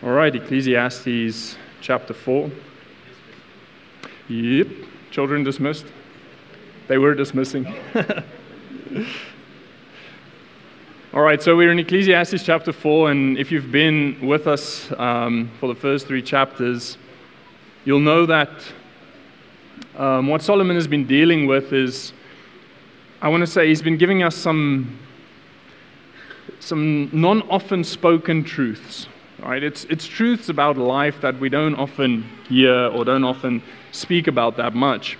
All right, Ecclesiastes chapter 4. Yep, children dismissed. They were dismissing. All right, so we're in Ecclesiastes chapter 4, and if you've been with us um, for the first three chapters, you'll know that um, what Solomon has been dealing with is, I want to say, he's been giving us some, some non often spoken truths Right? It's, it's truths about life that we don't often hear or don't often speak about that much.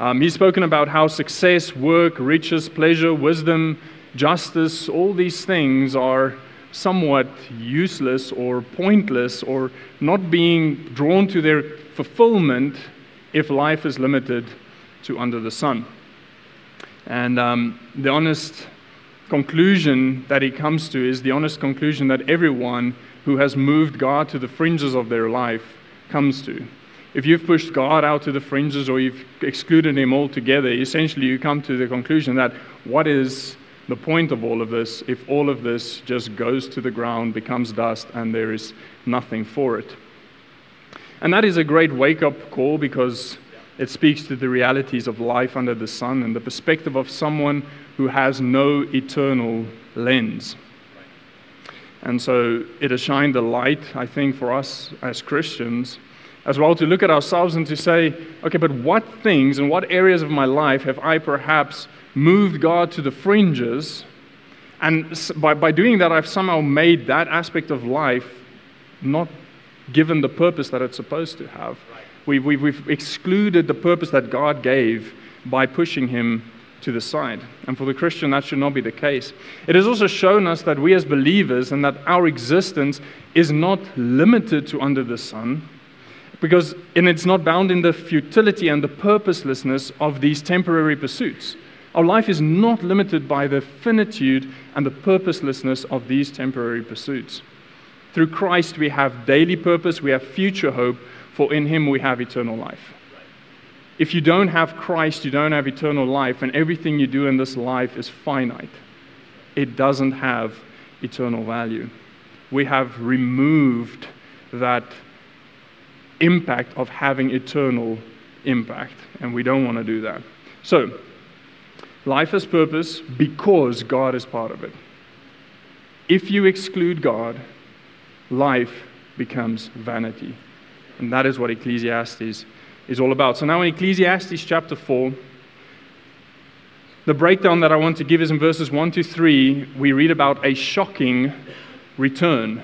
Um, he's spoken about how success, work, riches, pleasure, wisdom, justice, all these things are somewhat useless or pointless or not being drawn to their fulfillment if life is limited to under the sun. And um, the honest conclusion that he comes to is the honest conclusion that everyone who has moved God to the fringes of their life comes to. If you've pushed God out to the fringes or you've excluded Him altogether, essentially you come to the conclusion that what is the point of all of this if all of this just goes to the ground, becomes dust, and there is nothing for it? And that is a great wake up call because it speaks to the realities of life under the sun and the perspective of someone who has no eternal lens. And so it has shined a light, I think, for us as Christians as well to look at ourselves and to say, okay, but what things and what areas of my life have I perhaps moved God to the fringes? And by, by doing that, I've somehow made that aspect of life not given the purpose that it's supposed to have. We, we, we've excluded the purpose that God gave by pushing Him to the side. And for the Christian, that should not be the case. It has also shown us that we as believers and that our existence is not limited to under the sun, because and it's not bound in the futility and the purposelessness of these temporary pursuits. Our life is not limited by the finitude and the purposelessness of these temporary pursuits. Through Christ, we have daily purpose, we have future hope, for in Him we have eternal life. If you don't have Christ, you don't have eternal life, and everything you do in this life is finite. It doesn't have eternal value. We have removed that impact of having eternal impact, and we don't want to do that. So, life has purpose because God is part of it. If you exclude God, life becomes vanity. And that is what Ecclesiastes is all about. So now in Ecclesiastes chapter 4, the breakdown that I want to give is in verses 1 to 3, we read about a shocking return.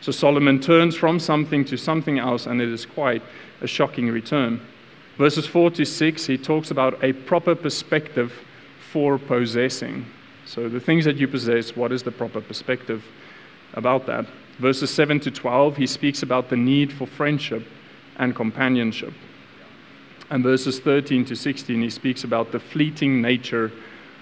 So Solomon turns from something to something else, and it is quite a shocking return. Verses 4 to 6, he talks about a proper perspective for possessing. So the things that you possess, what is the proper perspective about that? Verses 7 to 12, he speaks about the need for friendship and companionship. And verses 13 to 16, he speaks about the fleeting nature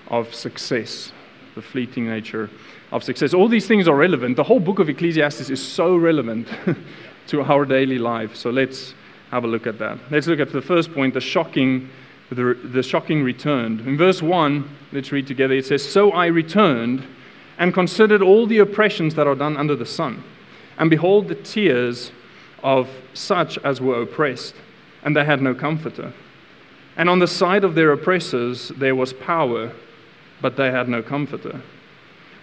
of success. The fleeting nature of success. All these things are relevant. The whole book of Ecclesiastes is so relevant to our daily life. So let's have a look at that. Let's look at the first point the shocking, the, the shocking return. In verse 1, let's read together. It says, So I returned and considered all the oppressions that are done under the sun. And behold, the tears of such as were oppressed and they had no comforter. And on the side of their oppressors there was power, but they had no comforter.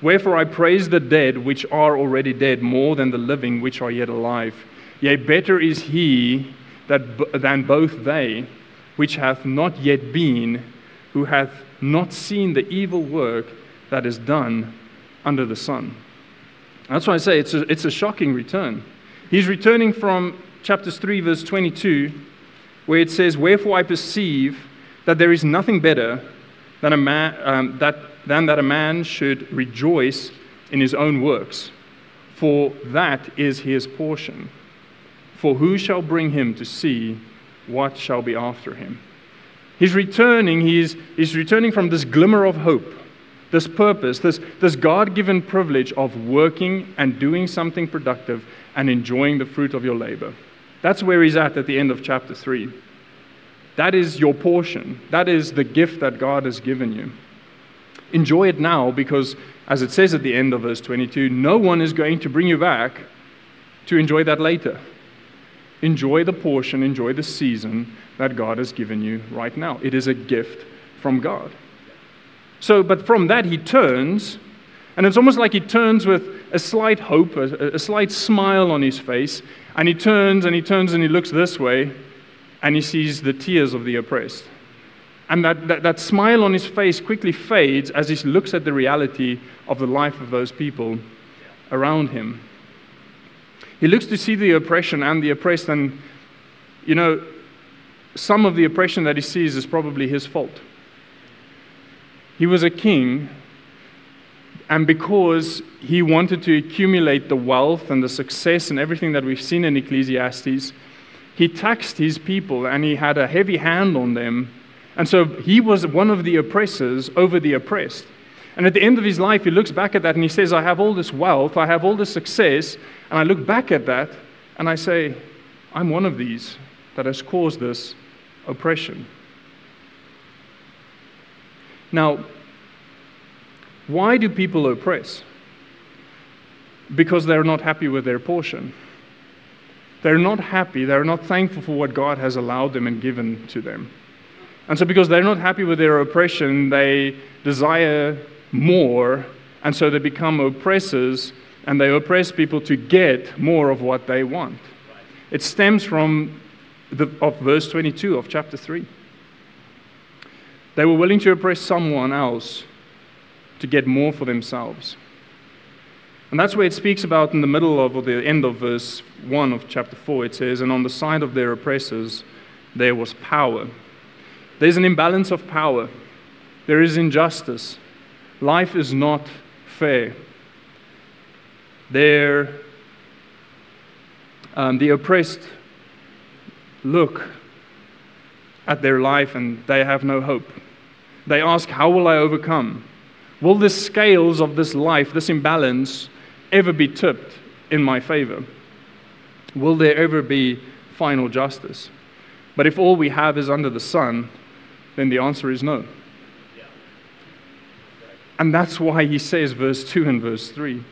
Wherefore I praise the dead which are already dead more than the living which are yet alive. Yea, better is he that, than both they which hath not yet been, who hath not seen the evil work that is done under the sun. That's why I say it's a, it's a shocking return. He's returning from chapters 3, verse 22 where it says, Wherefore I perceive that there is nothing better than, a man, um, that, than that a man should rejoice in his own works, for that is his portion. For who shall bring him to see what shall be after him? He's returning, he's, he's returning from this glimmer of hope, this purpose, this, this God given privilege of working and doing something productive and enjoying the fruit of your labor. That's where he's at at the end of chapter 3. That is your portion. That is the gift that God has given you. Enjoy it now because, as it says at the end of verse 22, no one is going to bring you back to enjoy that later. Enjoy the portion, enjoy the season that God has given you right now. It is a gift from God. So, but from that, he turns, and it's almost like he turns with a slight hope, a, a slight smile on his face, and he turns and he turns and he looks this way, and he sees the tears of the oppressed. And that, that, that, smile on his face quickly fades as he looks at the reality of the life of those people around him. He looks to see the oppression and the oppressed, and, you know, some of the oppression that he sees is probably his fault. He was a king, and because he wanted to accumulate the wealth and the success and everything that we've seen in Ecclesiastes, he taxed his people and he had a heavy hand on them and so he was one of the oppressors over the oppressed. And at the end of his life, he looks back at that and he says, I have all this wealth, I have all this success. And I look back at that and I say, I'm one of these that has caused this oppression. Now, why do people oppress? Because they're not happy with their portion. They're not happy, they're not thankful for what God has allowed them and given to them. And so, because they're not happy with their oppression, they desire more, and so they become oppressors and they oppress people to get more of what they want. It stems from the, of verse 22 of chapter 3. They were willing to oppress someone else to get more for themselves. And that's where it speaks about in the middle of, or the end of verse 1 of chapter 4. It says, And on the side of their oppressors there was power there's an imbalance of power, there is injustice. Life is not fair. There, um, the oppressed look at their life and they have no hope. They ask, How will I overcome? Will the scales of this life, this imbalance, ever be tipped in my favor? Will there ever be final justice? But if all we have is under the sun, then the answer is no. And that's why he says, verse 2 and verse 3.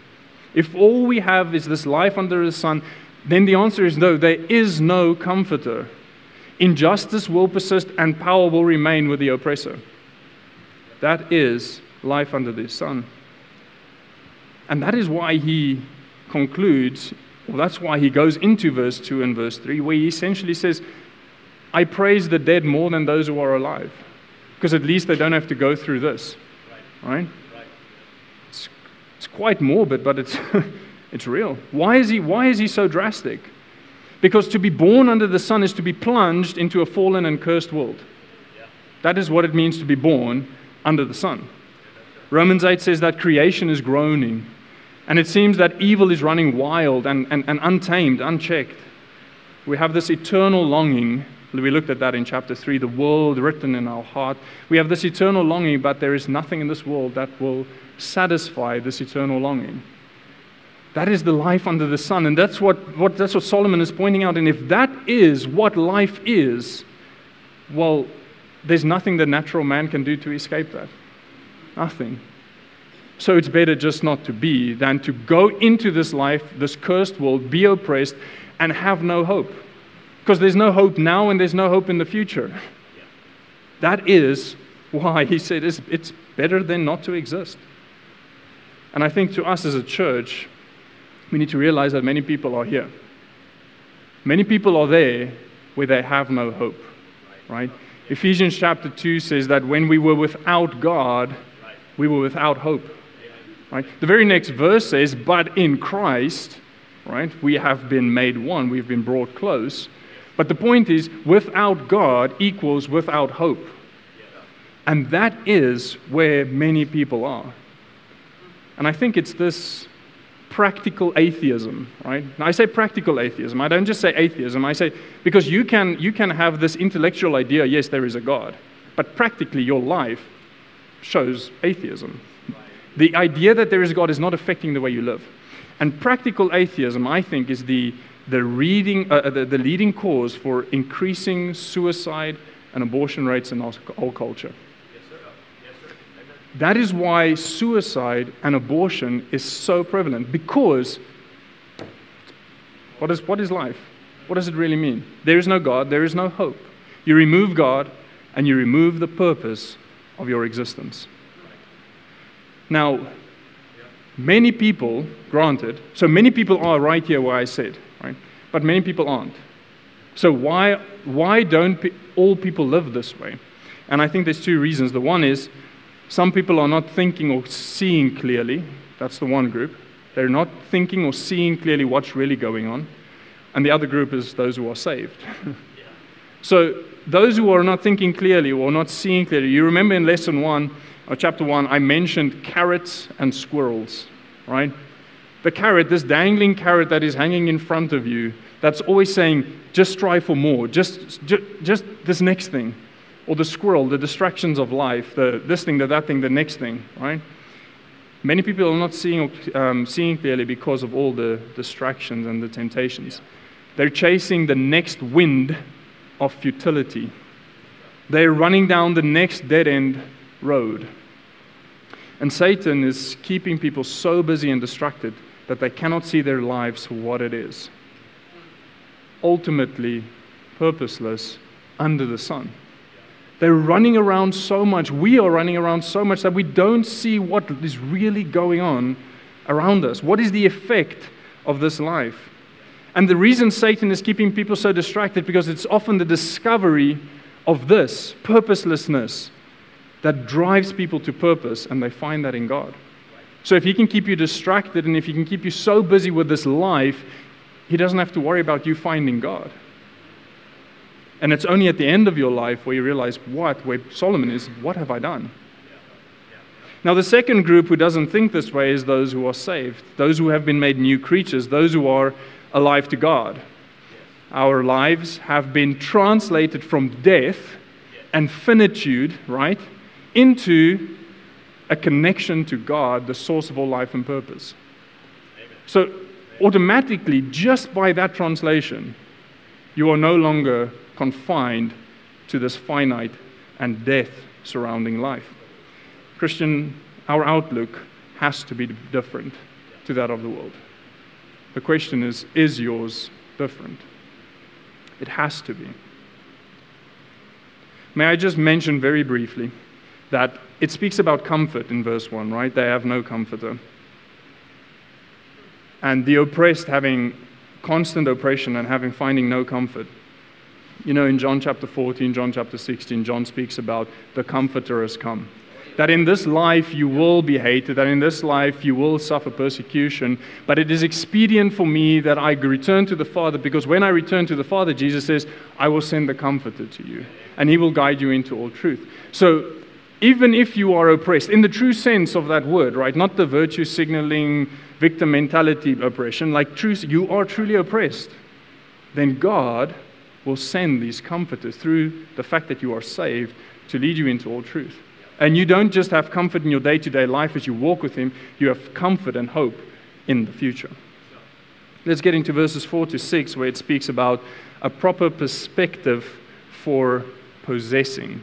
If all we have is this life under the sun, then the answer is no. There is no comforter. Injustice will persist and power will remain with the oppressor. That is life under the sun. And that is why he concludes, well, that's why he goes into verse 2 and verse 3, where he essentially says, I praise the dead more than those who are alive, because at least they don't have to go through this. Right? right? It's, it's quite morbid, but it's, it's real. Why is, he, why is he so drastic? Because to be born under the sun is to be plunged into a fallen and cursed world. That is what it means to be born under the sun. Romans 8 says that creation is groaning, and it seems that evil is running wild and, and, and untamed, unchecked. We have this eternal longing we looked at that in chapter 3, the world written in our heart. We have this eternal longing, but there is nothing in this world that will satisfy this eternal longing. That is the life under the sun. And that's what, what, that's what Solomon is pointing out. And if that is what life is, well, there's nothing that natural man can do to escape that. Nothing. So it's better just not to be than to go into this life, this cursed world, be oppressed, and have no hope. Because there's no hope now and there's no hope in the future. That is why he said it's, it's better than not to exist. And I think to us as a church, we need to realize that many people are here. Many people are there where they have no hope, right? Ephesians chapter 2 says that when we were without God, we were without hope. Right? The very next verse says, But in Christ, right, we have been made one, we've been brought close. But the point is, without God equals without hope. And that is where many people are. And I think it's this practical atheism, right? Now, I say practical atheism. I don't just say atheism. I say because you can, you can have this intellectual idea, yes, there is a God, but practically your life shows atheism. The idea that there is God is not affecting the way you live. And practical atheism, I think, is the the, reading, uh, the, the leading cause for increasing suicide and abortion rates in our, our culture. Yes, sir. Yes, sir. That is why suicide and abortion is so prevalent because What is, what is life? What does it really mean? There is no God, there is no hope. You remove God, and you remove the purpose of your existence. Now, many people, granted, so many people are right here where I said, right? But many people aren't. So why, why don't pe- all people live this way? And I think there's two reasons. The one is some people are not thinking or seeing clearly. That's the one group. They're not thinking or seeing clearly what's really going on. And the other group is those who are saved. so those who are not thinking clearly or not seeing clearly, you remember in lesson one or chapter one, I mentioned carrots and squirrels, right? The carrot, this dangling carrot that is hanging in front of you, that's always saying, just strive for more, just, just, just this next thing. Or the squirrel, the distractions of life, the, this thing, the, that thing, the next thing, right? Many people are not seeing, um, seeing clearly because of all the distractions and the temptations. They're chasing the next wind of futility. They're running down the next dead end road. And Satan is keeping people so busy and distracted that they cannot see their lives for what it is. Ultimately, purposeless under the sun. They're running around so much, we are running around so much that we don't see what is really going on around us. What is the effect of this life? And the reason Satan is keeping people so distracted because it's often the discovery of this purposelessness that drives people to purpose, and they find that in God. So if he can keep you distracted and if he can keep you so busy with this life, he doesn't have to worry about you finding God. And it's only at the end of your life where you realize what, where Solomon is, what have I done? Now, the second group who doesn't think this way is those who are saved, those who have been made new creatures, those who are alive to God. Our lives have been translated from death and finitude, right, into a connection to God, the source of all life and purpose. Amen. So, automatically, just by that translation, you are no longer confined to this finite and death surrounding life. Christian, our outlook has to be different to that of the world. The question is is yours different? It has to be. May I just mention very briefly that it speaks about comfort in verse 1, right? They have no comforter. And the oppressed having constant oppression and having finding no comfort. You know, in John chapter 14, John chapter 16, John speaks about the comforter has come that in this life you will be hated, that in this life you will suffer persecution, but it is expedient for me that I return to the Father, because when I return to the Father, Jesus says, I will send the Comforter to you, and he will guide you into all truth. So, even if you are oppressed, in the true sense of that word, right, not the virtue signaling, victim mentality oppression, like truth, you are truly oppressed, then God will send these comforters through the fact that you are saved to lead you into all truth. And you don't just have comfort in your day to day life as you walk with Him, you have comfort and hope in the future. Let's get into verses 4 to 6, where it speaks about a proper perspective for possessing.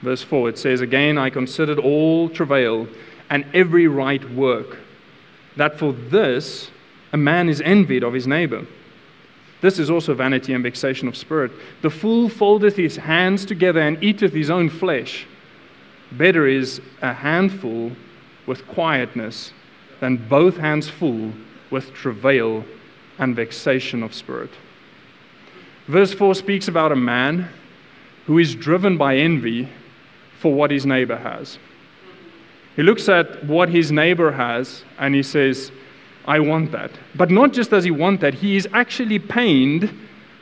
Verse 4, it says, Again, I considered all travail and every right work, that for this a man is envied of his neighbor. This is also vanity and vexation of spirit. The fool foldeth his hands together and eateth his own flesh. Better is a handful with quietness than both hands full with travail and vexation of spirit. Verse 4 speaks about a man who is driven by envy for what his neighbor has. He looks at what his neighbor has and he says, I want that. But not just does he want that, he is actually pained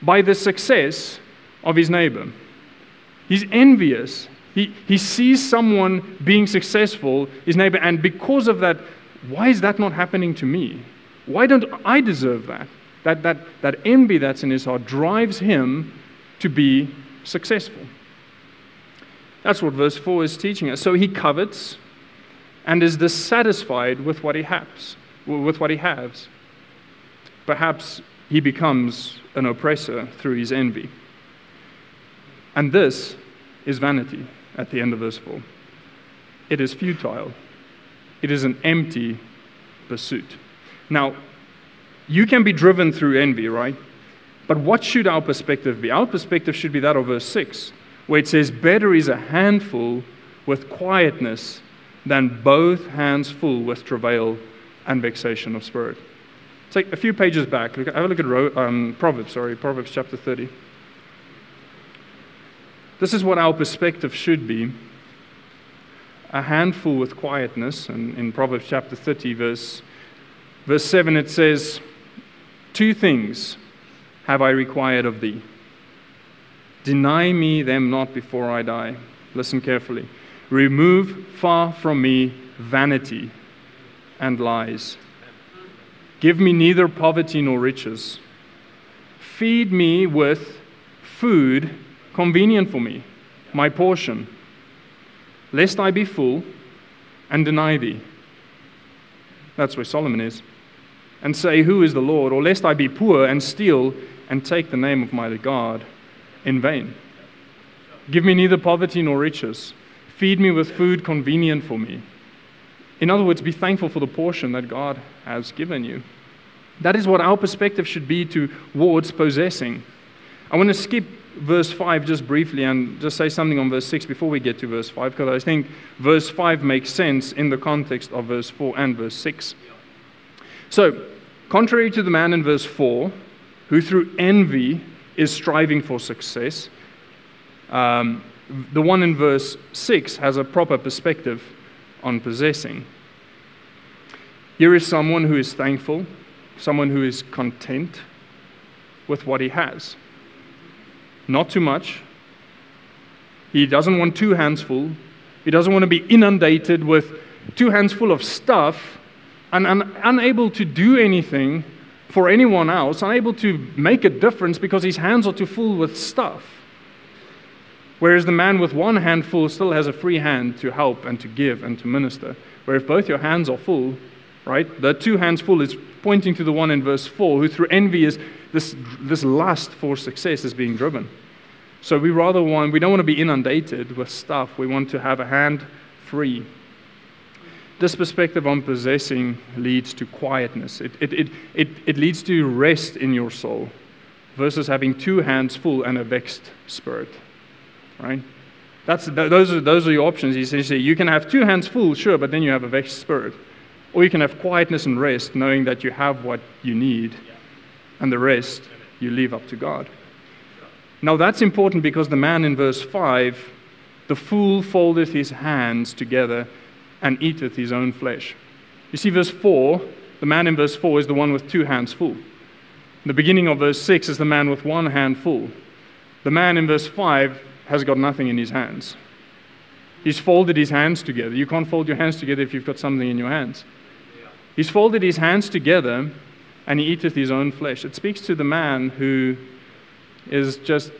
by the success of his neighbor. He's envious he, he sees someone being successful, his neighbor, and because of that, why is that not happening to me? Why don't I deserve that? That, that, that envy that's in his heart drives him to be successful. That's what verse 4 is teaching us. So he covets and is dissatisfied with what he has, with what he has. Perhaps he becomes an oppressor through his envy. And this is vanity at the end of verse 4. It is futile, it is an empty pursuit. Now, you can be driven through envy, right? But what should our perspective be? Our perspective should be that of verse 6, where it says, Better is a handful with quietness than both hands full with travail and vexation of spirit. Take a few pages back. Look, have a look at um, Proverbs, sorry, Proverbs chapter 30. This is what our perspective should be a handful with quietness. And in Proverbs chapter 30, verse, verse 7, it says, Two things have I required of thee. Deny me them not before I die. Listen carefully. Remove far from me vanity and lies. Give me neither poverty nor riches. Feed me with food convenient for me, my portion, lest I be full and deny thee. That's where Solomon is. And say, Who is the Lord? Or lest I be poor and steal and take the name of my God in vain. Give me neither poverty nor riches. Feed me with food convenient for me. In other words, be thankful for the portion that God has given you. That is what our perspective should be towards possessing. I want to skip verse 5 just briefly and just say something on verse 6 before we get to verse 5, because I think verse 5 makes sense in the context of verse 4 and verse 6. So, contrary to the man in verse 4, who through envy is striving for success, um, the one in verse 6 has a proper perspective on possessing. Here is someone who is thankful, someone who is content with what he has. Not too much. He doesn't want two hands full. He doesn't want to be inundated with two hands full of stuff and, unable to do anything for anyone else, unable to make a difference because his hands are too full with stuff. Whereas the man with one hand full still has a free hand to help and to give and to minister. Where if both your hands are full, right, the two hands full is pointing to the one in verse 4 who through envy is this, this lust for success is being driven. So we rather want, we don't want to be inundated with stuff. We want to have a hand free. This perspective on possessing leads to quietness. It, it, it, it, it leads to rest in your soul versus having two hands full and a vexed spirit right? That's, those, are, those are your options. Essentially, you can have two hands full, sure, but then you have a vexed spirit. Or you can have quietness and rest, knowing that you have what you need, and the rest you leave up to God. Now, that's important because the man in verse 5 the fool foldeth his hands together and eateth his own flesh. You see, verse 4, the man in verse 4 is the one with two hands full. The beginning of verse 6 is the man with one hand full. The man in verse 5 has got nothing in his hands. He's folded his hands together. You can't fold your hands together if you've got something in your hands. He's folded his hands together and he eateth his own flesh. It speaks to the man who is just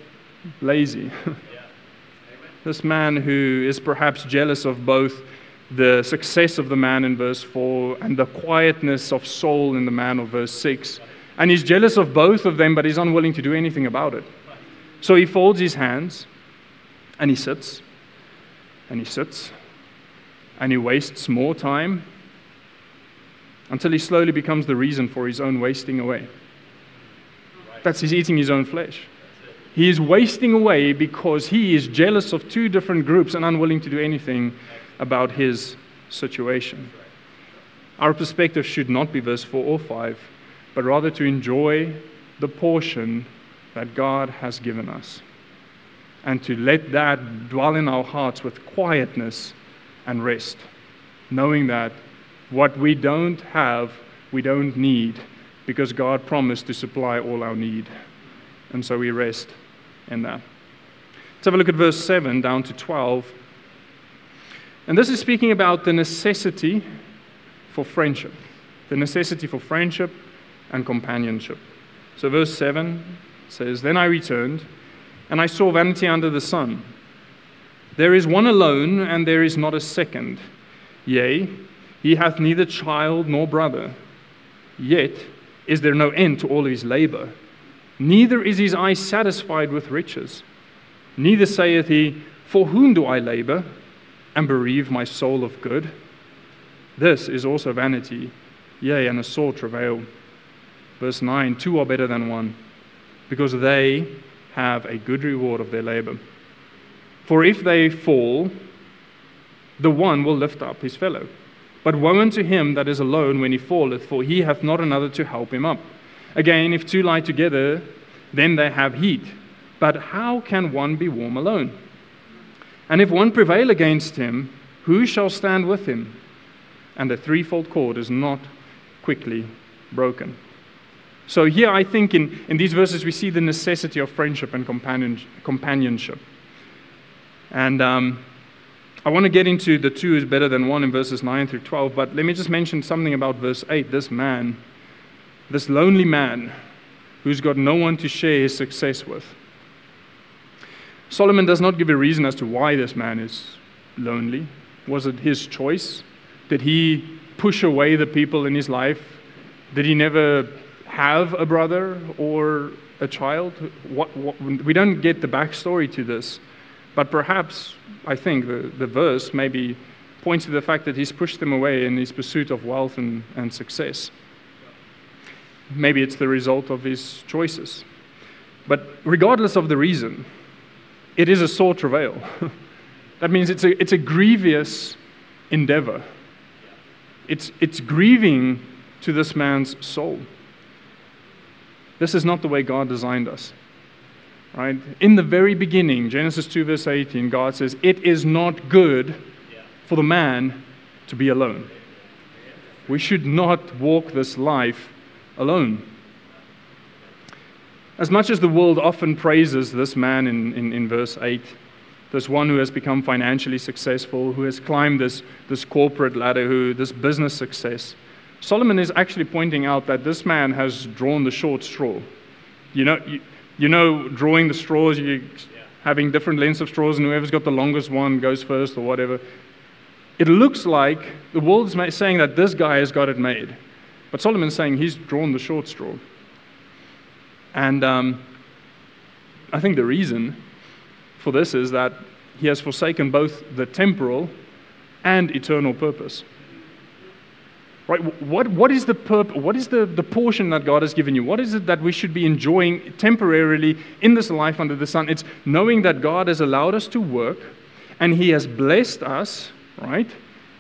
lazy. this man who is perhaps jealous of both the success of the man in verse 4 and the quietness of soul in the man of verse 6. And he's jealous of both of them, but he's unwilling to do anything about it. So he folds his hands and he sits, and he sits, and he wastes more time until he slowly becomes the reason for his own wasting away. That's he's eating his own flesh. He is wasting away because he is jealous of two different groups and unwilling to do anything about his situation. Our perspective should not be verse 4 or 5, but rather to enjoy the portion that God has given us and to let that dwell in our hearts with quietness and rest, knowing that what we don't have, we don't need, because God promised to supply all our need. And so we rest in that. Let's have a look at verse 7 down to 12. And this is speaking about the necessity for friendship, the necessity for friendship and companionship. So, verse 7 says, Then I returned and I saw vanity under the sun. There is one alone, and there is not a second. Yea, he hath neither child nor brother. Yet is there no end to all his labor. Neither is his eye satisfied with riches. Neither saith he, For whom do I labor, and bereave my soul of good? This is also vanity, yea, and a sore travail. Verse 9 Two are better than one, because they have a good reward of their labor. For if they fall, the one will lift up his fellow. But woe unto him that is alone when he falleth, for he hath not another to help him up. Again, if two lie together, then they have heat. But how can one be warm alone? And if one prevail against him, who shall stand with him? And the threefold cord is not quickly broken. So, here I think in, in these verses we see the necessity of friendship and companionship. And um, I want to get into the two is better than one in verses 9 through 12, but let me just mention something about verse 8. This man, this lonely man who's got no one to share his success with. Solomon does not give a reason as to why this man is lonely. Was it his choice? Did he push away the people in his life? Did he never have a brother or a child? What, what, we don't get the backstory to this. But perhaps, I think, the, the verse maybe points to the fact that he's pushed them away in his pursuit of wealth and, and success. Maybe it's the result of his choices. But regardless of the reason, it is a sore travail. that means it's a, it's a grievous endeavor. It's, it's grieving to this man's soul. This is not the way God designed us. Right? In the very beginning, Genesis 2, verse 18, God says, It is not good for the man to be alone. We should not walk this life alone. As much as the world often praises this man in, in, in, verse 8, this one who has become financially successful, who has climbed this, this corporate ladder, who this business success, Solomon is actually pointing out that this man has drawn the short straw. You know, you, you know, drawing the straws, you having different lengths of straws, and whoever's got the longest one goes first or whatever. It looks like the world's saying that this guy has got it made. But Solomon's saying he's drawn the short straw. And um, I think the reason for this is that he has forsaken both the temporal and eternal purpose. Right? What, what is, the, perp- what is the, the portion that God has given you? What is it that we should be enjoying temporarily in this life under the sun? It's knowing that God has allowed us to work and He has blessed us, right,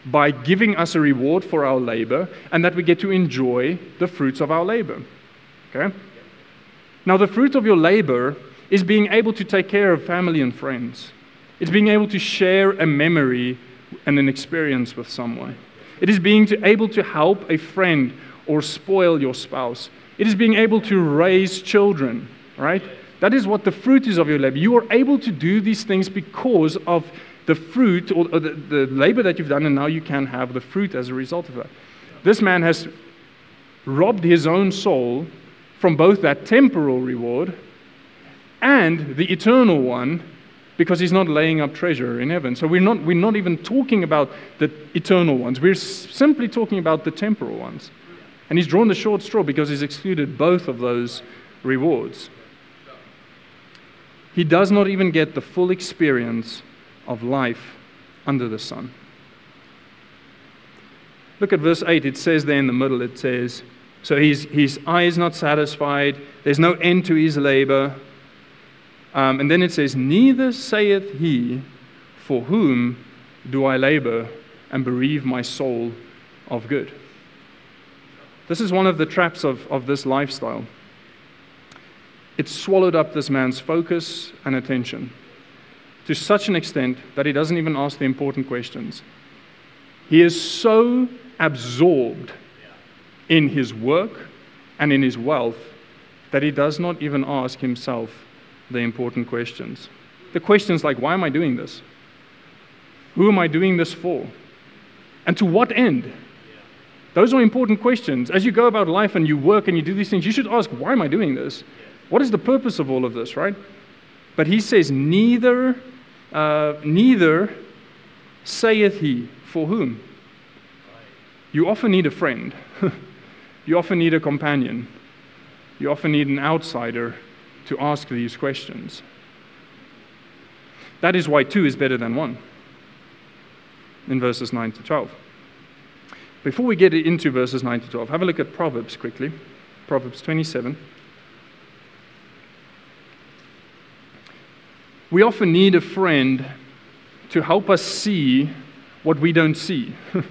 by giving us a reward for our labor and that we get to enjoy the fruits of our labor. Okay? Now, the fruit of your labor is being able to take care of family and friends, it's being able to share a memory and an experience with someone. It is being to, able to help a friend or spoil your spouse. It is being able to raise children, right? That is what the fruit is of your labor. You are able to do these things because of the fruit or, the, the labor that you've done, and now you can have the fruit as a result of that. This man has robbed his own soul from both that temporal reward and the eternal one because he's not laying up treasure in heaven. So we're not, we're not even talking about the eternal ones. We're simply talking about the temporal ones. And he's drawn the short straw because he's excluded both of those rewards. He does not even get the full experience of life under the sun. Look at verse 8. It says there in the middle, it says, So his, his eye is not satisfied, there's no end to his labor. Um, and then it says, Neither saith he, For whom do I labor and bereave my soul of good? This is one of the traps of, of this lifestyle. It swallowed up this man's focus and attention to such an extent that he doesn't even ask the important questions. He is so absorbed in his work and in his wealth that he does not even ask himself the important questions. The questions like, why am I doing this? Who am I doing this for? And to what end? Those are important questions. As you go about life and you work and you do these things, you should ask, why am I doing this? What is the purpose of all of this, right? But he says, neither, uh, neither saith he, for whom? You often need a friend. you often need a companion. You often need an outsider to ask these questions. That is why two is better than one in verses 9 to 12. Before we get into verses 9 to 12, have a look at Proverbs quickly. Proverbs 27. We often need a friend to help us see what we don't see.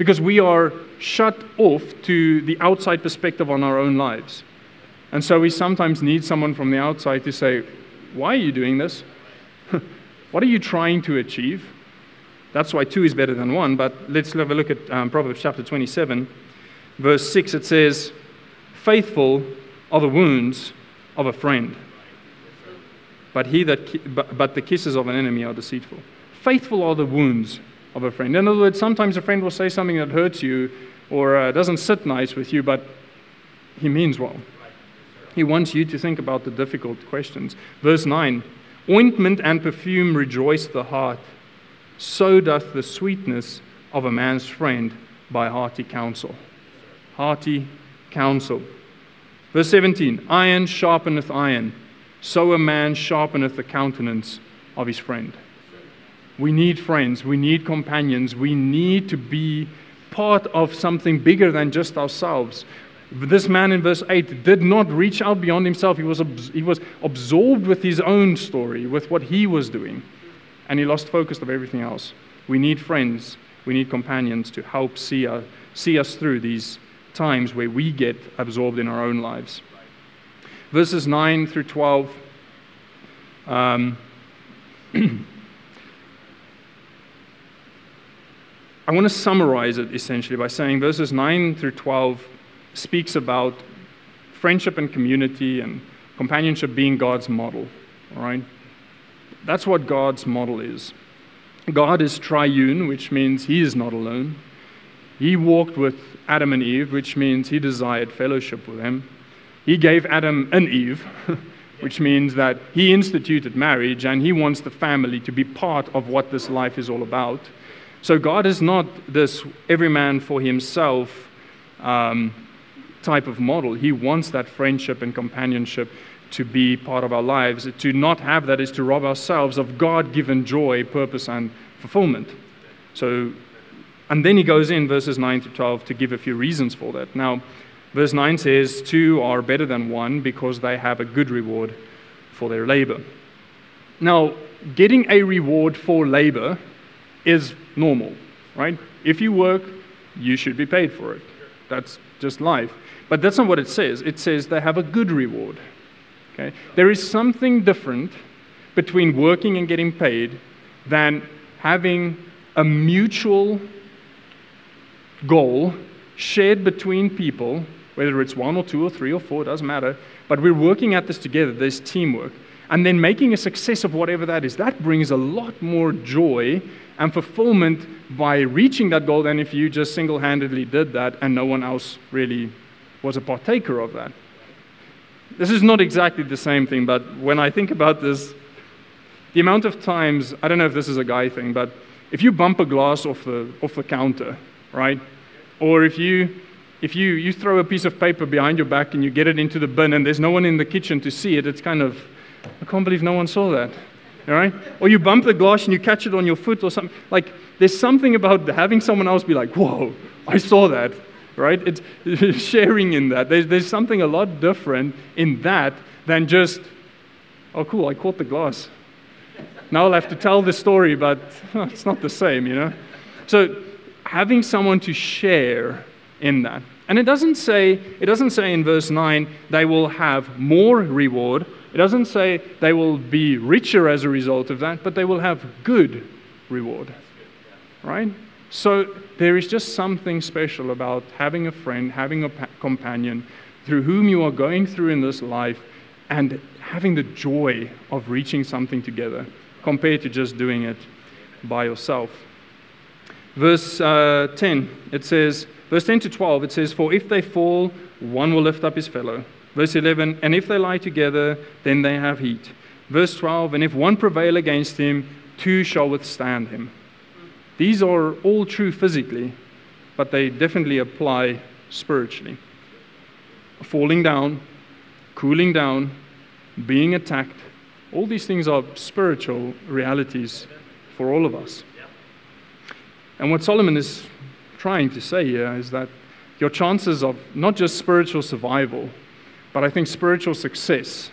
because we are shut off to the outside perspective on our own lives. And so we sometimes need someone from the outside to say, Why are you doing this? what are you trying to achieve? That's why two is better than one. But let's have a look at um, Proverbs chapter 27, verse 6. It says, Faithful are the wounds of a friend, but, he that but, but the kisses of an enemy are deceitful. Faithful are the wounds of a friend. In other words, sometimes a friend will say something that hurts you or uh, doesn't sit nice with you, but he means well. He wants you to think about the difficult questions. Verse 9 Ointment and perfume rejoice the heart, so doth the sweetness of a man's friend by hearty counsel. Hearty counsel. Verse 17 Iron sharpeneth iron, so a man sharpeneth the countenance of his friend. We need friends, we need companions, we need to be part of something bigger than just ourselves. This man in verse 8 did not reach out beyond himself. He was, he was absorbed with his own story, with what he was doing, and he lost focus of everything else. We need friends, we need companions to help see, us, see us through these times where we get absorbed in our own lives. Verses 9 through 12. Um, I want to summarize it essentially by saying verses 9 through 12 speaks about friendship and community and companionship being God's model. Right? That's what God's model is. God is triune, which means he is not alone. He walked with Adam and Eve, which means he desired fellowship with them. He gave Adam an Eve, which means that he instituted marriage and he wants the family to be part of what this life is all about. So God is not this every man for himself um, type of model. He wants that friendship and companionship to be part of our lives. To not have that is to rob ourselves of God given joy, purpose, and fulfillment. So, and then he goes in verses 9 to 12 to give a few reasons for that. Now, verse 9 says, Two are better than one because they have a good reward for their labor. Now, getting a reward for labor is normal, right? If you work, you should be paid for it. That's just life. But that's not what it says. It says they have a good reward. Okay? There is something different between working and getting paid than having a mutual goal shared between people, whether it's one or two or three or four, doesn't matter. But we're working at this together. There's teamwork. And then making a success of whatever that is, that brings a lot more joy and fulfillment by reaching that goal than if you just single handedly did that and no one else really was a partaker of that. This is not exactly the same thing, but when I think about this, the amount of times, I don't know if this is a guy thing, but if you bump a glass off the, off the counter, right? Or if you if you, you throw a piece of paper behind your back and you get it into the bin and there's no one in the kitchen to see it, it's kind of, I can't believe no one saw that all right? Or you bump the glass and you catch it on your foot or something. Like, there's something about having someone else be like, whoa, I saw that, right? It's sharing in that. There's, there's something a lot different in that than just, oh, cool, I caught the glass. Now I'll have to tell the story, but it's not the same, you know? So, having someone to share in that. And it doesn't say, it doesn't say in verse 9, they will have more reward it doesn't say they will be richer as a result of that, but they will have good reward. Right? So there is just something special about having a friend, having a pa- companion through whom you are going through in this life and having the joy of reaching something together compared to just doing it by yourself. Verse uh, 10, it says, verse 10 to 12, it says, For if they fall, one will lift up his fellow. Verse 11, and if they lie together, then they have heat. Verse 12, and if one prevail against him, two shall withstand him. These are all true physically, but they definitely apply spiritually. Falling down, cooling down, being attacked, all these things are spiritual realities for all of us. And what Solomon is trying to say here is that your chances of not just spiritual survival, but I think spiritual success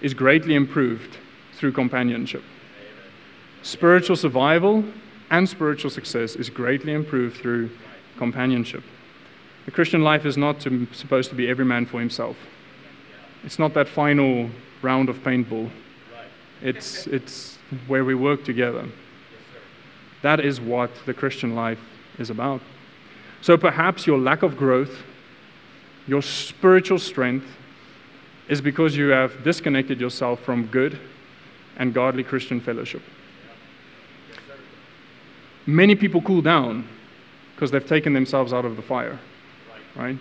is greatly improved through companionship. Spiritual survival and spiritual success is greatly improved through companionship. The Christian life is not to, supposed to be every man for himself. It's not that final round of paintball. It's, it's where we work together. That is what the Christian life is about. So perhaps your lack of growth, your spiritual strength, is because you have disconnected yourself from good and godly Christian fellowship. Many people cool down because they've taken themselves out of the fire, right?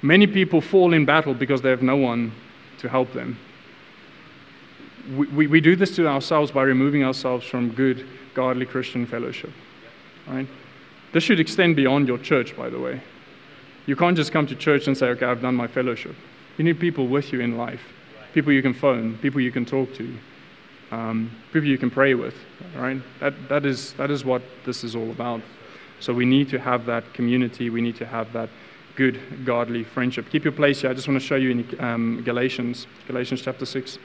Many people fall in battle because they have no one to help them. We, we, we do this to ourselves by removing ourselves from good, godly Christian fellowship, right? This should extend beyond your church, by the way. You can't just come to church and say, okay, I've done my fellowship. You need people with you in life, people you can phone, people you can talk to, um, people you can pray with. Right? That, that, is, that is what this is all about. So we need to have that community. We need to have that good, godly friendship. Keep your place here. I just want to show you in um, Galatians, Galatians chapter 6.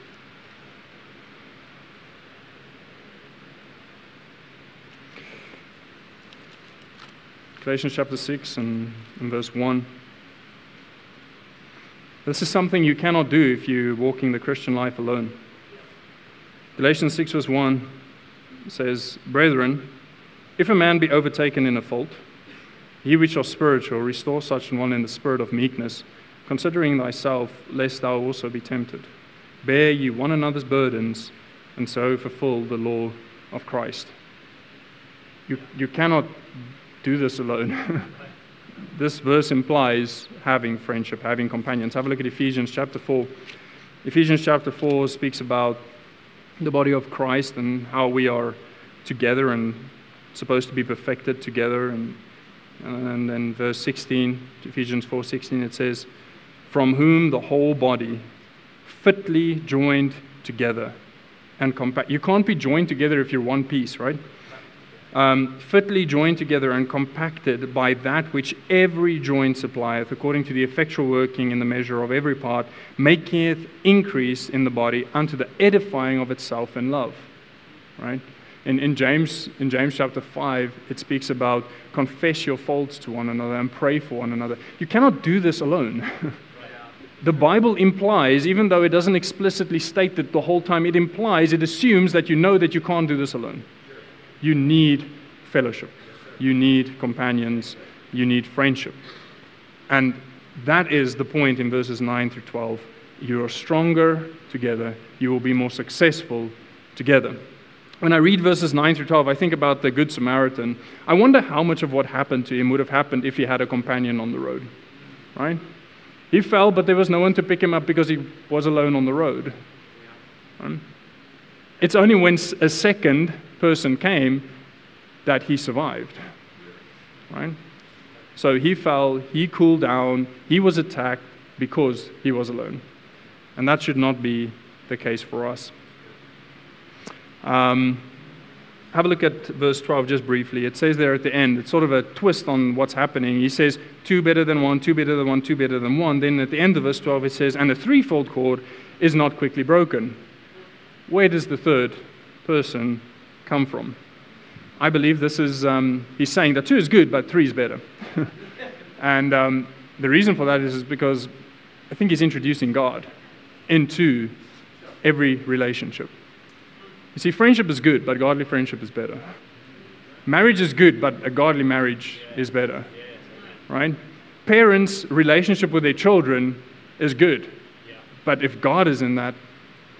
Galatians chapter 6 and, and verse 1. This is something you cannot do if you're walking the Christian life alone. Galatians 6, verse 1 says, Brethren, if a man be overtaken in a fault, ye which are spiritual, restore such an one in the spirit of meekness, considering thyself, lest thou also be tempted. Bear ye one another's burdens, and so fulfill the law of Christ. You, you cannot do this alone. this verse implies having friendship, having companions. Have a look at Ephesians chapter 4. Ephesians chapter 4 speaks about the body of Christ and how we are together and supposed to be perfected together. And, and then verse 16, Ephesians 4:16, it says, "From whom the whole body, fitly joined together and compact." You can't be joined together if you're one piece, right? Um, fitly joined together and compacted by that which every joint supplieth, according to the effectual working in the measure of every part, maketh increase in the body unto the edifying of itself in love. Right? In, in, James, in James chapter 5, it speaks about confess your faults to one another and pray for one another. You cannot do this alone. the Bible implies, even though it doesn't explicitly state that the whole time, it implies, it assumes that you know that you can't do this alone. You need fellowship. You need companions. You need friendship. And that is the point in verses 9 through 12. You are stronger together. You will be more successful together. When I read verses 9 through 12, I think about the Good Samaritan. I wonder how much of what happened to him would have happened if he had a companion on the road. Right? He fell, but there was no one to pick him up because he was alone on the road. Right? It's only when a second person came that he survived. Right? So he fell, he cooled down, he was attacked because he was alone. And that should not be the case for us. Um, have a look at verse 12 just briefly. It says there at the end, it's sort of a twist on what's happening. He says, two better than one, two better than one, two better than one. Then at the end of verse 12, it says, and the threefold cord is not quickly broken. Where does the third person come from? I believe this is, um, he's saying that two is good, but three is better. and um, the reason for that is, is because I think he's introducing God into every relationship. You see, friendship is good, but godly friendship is better. Marriage is good, but a godly marriage is better. Right? Parents' relationship with their children is good, but if God is in that,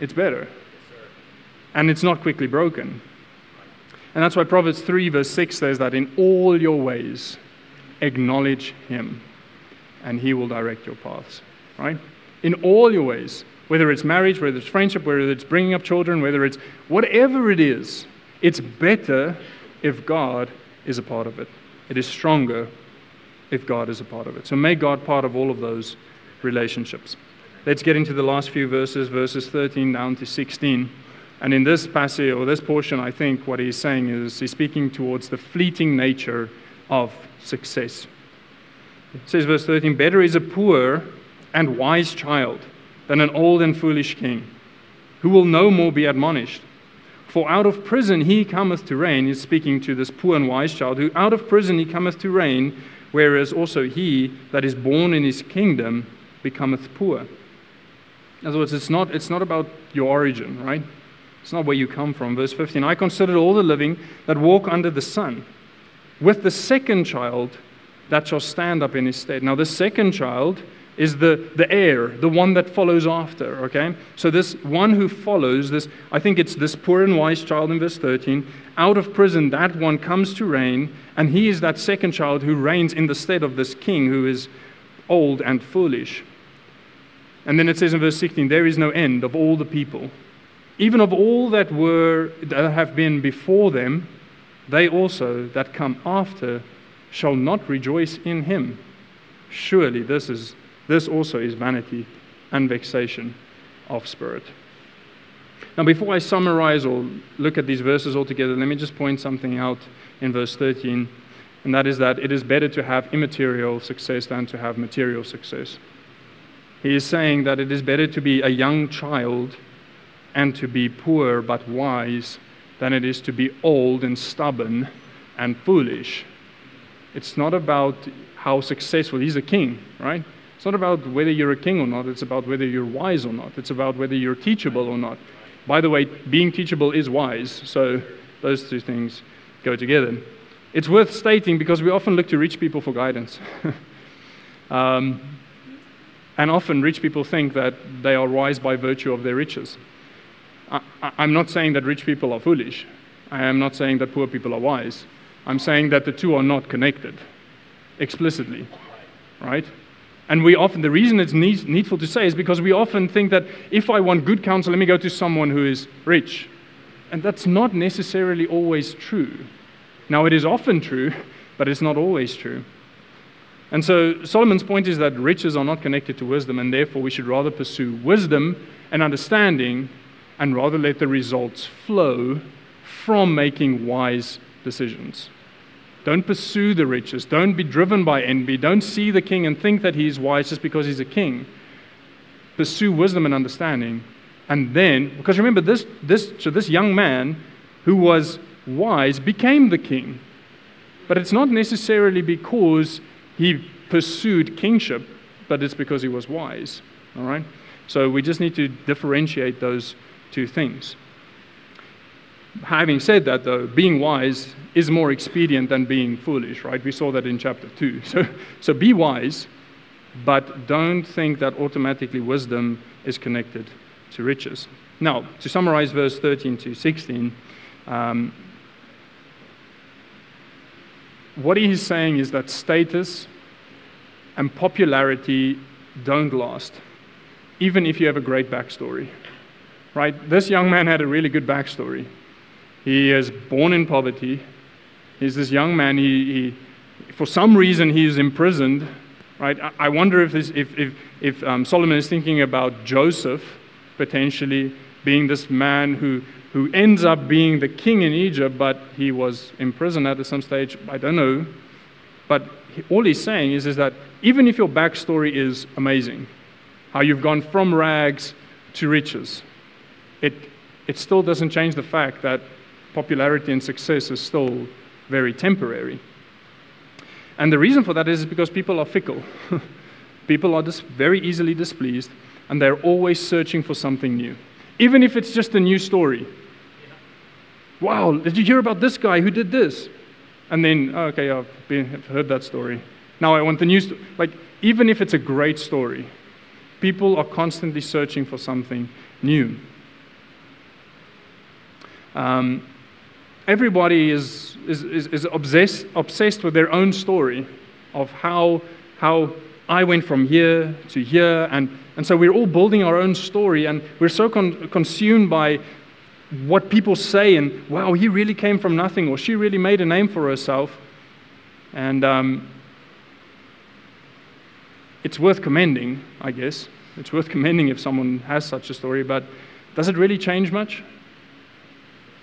it's better and it's not quickly broken. And that's why Proverbs 3, verse 6 says that in all your ways, acknowledge him, and he will direct your paths. Right? In all your ways, whether it's marriage, whether it's friendship, whether it's bringing up children, whether it's whatever it is, it's better if God is a part of it. It is stronger if God is a part of it. So make God part of all of those relationships. Let's get into the last few verses, verses 13 down to 16. And in this passage or this portion, I think what he's saying is he's speaking towards the fleeting nature of success. It says, verse 13, Better is a poor and wise child than an old and foolish king, who will no more be admonished. For out of prison he cometh to reign. He's speaking to this poor and wise child, who out of prison he cometh to reign, whereas also he that is born in his kingdom becometh poor. In other words, it's not, it's not about your origin, right? It's not where you come from. Verse 15 I consider all the living that walk under the sun, with the second child that shall stand up in his stead. Now, the second child is the, the heir, the one that follows after, okay? So, this one who follows, this, I think it's this poor and wise child in verse 13, out of prison, that one comes to reign, and he is that second child who reigns in the stead of this king who is old and foolish. And then it says in verse 16, there is no end of all the people. Even of all that were that have been before them, they also that come after shall not rejoice in him. Surely this is this also is vanity and vexation of spirit. Now, before I summarize or look at these verses altogether, let me just point something out in verse 13, and that is that it is better to have immaterial success than to have material success. He is saying that it is better to be a young child and to be poor but wise than it is to be old and stubborn and foolish. It's not about how successful, he's a king, right? It's not about whether you're a king or not, it's about whether you're wise or not. It's about whether you're teachable or not. By the way, being teachable is wise, so those two things go together. It's worth stating because we often look to rich people for guidance. um, and often rich people think that they are wise by virtue of their riches. I, I'm not saying that rich people are foolish. I am not saying that poor people are wise. I'm saying that the two are not connected explicitly, right? And we often, the reason it's need, needful to say is because we often think that if I want good counsel, let me go to someone who is rich. And that's not necessarily always true. Now, it is often true, but it's not always true. And so Solomon's point is that riches are not connected to wisdom, and therefore we should rather pursue wisdom and understanding and rather let the results flow from making wise decisions. Don't pursue the riches. Don't be driven by envy. Don't see the king and think that he's wise just because he's a king. Pursue wisdom and understanding. And then, because remember, this, this, so this young man who was wise became the king. But it's not necessarily because he pursued kingship, but it's because he was wise. All right? So we just need to differentiate those two things. Having said that, though, being wise is more expedient than being foolish, right? We saw that in chapter 2. So, so be wise, but don't think that automatically wisdom is connected to riches. Now, to summarize verse 13 to 16, um, what he's saying is that status and popularity don't last, even if you have a great backstory. Right? This young man had a really good backstory. He is born in poverty. He's this young man. He, he for some reason, he is imprisoned. Right? I, I wonder if, this, if, if, if um, Solomon is thinking about Joseph potentially being this man who, who ends up being the king in Egypt, but he was imprisoned at some stage. I don't know. But all he's saying is, is that even if your backstory is amazing, how you've gone from rags to riches, it, it still doesn't change the fact that popularity and success is still very temporary. And the reason for that is because people are fickle. people are very easily displeased, and they're always searching for something new, even if it's just a new story. Wow, did you hear about this guy who did this? And then, oh, okay, I've, been, I've heard that story. Now I want the new story. Like, even if it's a great story, people are constantly searching for something new. Um, everybody is, is, is, is obsessed, obsessed with their own story of how, how I went from here to here. And, and so we're all building our own story, and we're so con- consumed by what people say, and wow, he really came from nothing, or she really made a name for herself. And um, it's worth commending, I guess. It's worth commending if someone has such a story, but does it really change much?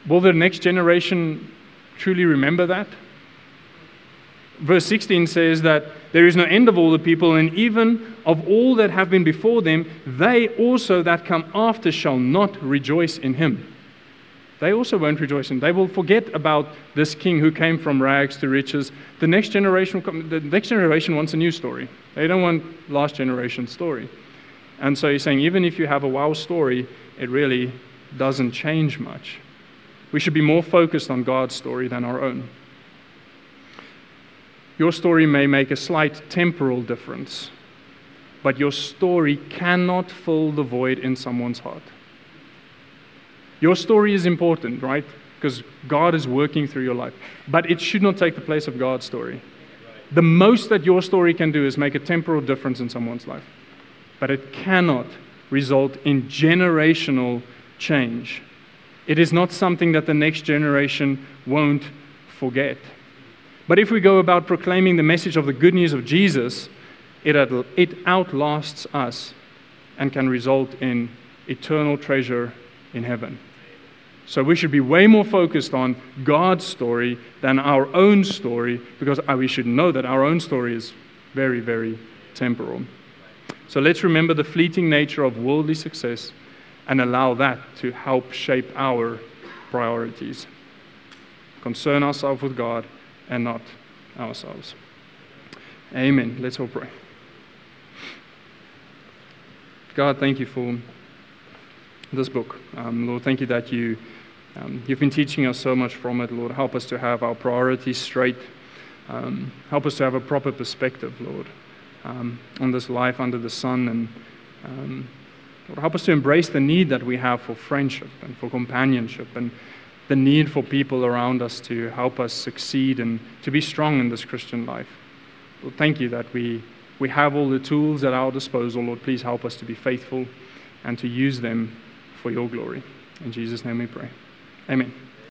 Will the next generation truly remember that? verse 16 says that there is no end of all the people, and even of all that have been before them, they also that come after shall not rejoice in him. They also won't rejoice in him. They will forget about this king who came from rags to riches. The next generation, the next generation wants a new story. They don't want last generation's story. And so he's saying, even if you have a wow story, it really doesn't change much. We should be more focused on God's story than our own. Your story may make a slight temporal difference, but your story cannot fill the void in someone's heart. Your story is important, right? Because God is working through your life. But it should not take the place of God's story. The most that your story can do is make a temporal difference in someone's life. But it cannot result in generational change. It is not something that the next generation won't forget. But if we go about proclaiming the message of the good news of Jesus, it, it outlasts us and can result in eternal treasure in heaven. So we should be way more focused on God's story than our own story because uh, we should know that our own story is very, very temporal. So let's remember the fleeting nature of worldly success and allow that to help shape our priorities. Concern ourselves with God and not ourselves. Amen. Let's all pray. God, thank you for this book. Um, Lord, thank you that you, um, you've been teaching us so much from it. Lord, help us to have our priorities straight. Um, help us to have a proper perspective, Lord, um, on this life under the sun. And um, Lord, help us to embrace the need that we have for friendship and for companionship and the need for people around us to help us succeed and to be strong in this Christian life. Lord, thank you that we, we have all the tools at our disposal. Lord, please help us to be faithful and to use them for your glory. In Jesus' name we pray. Amen.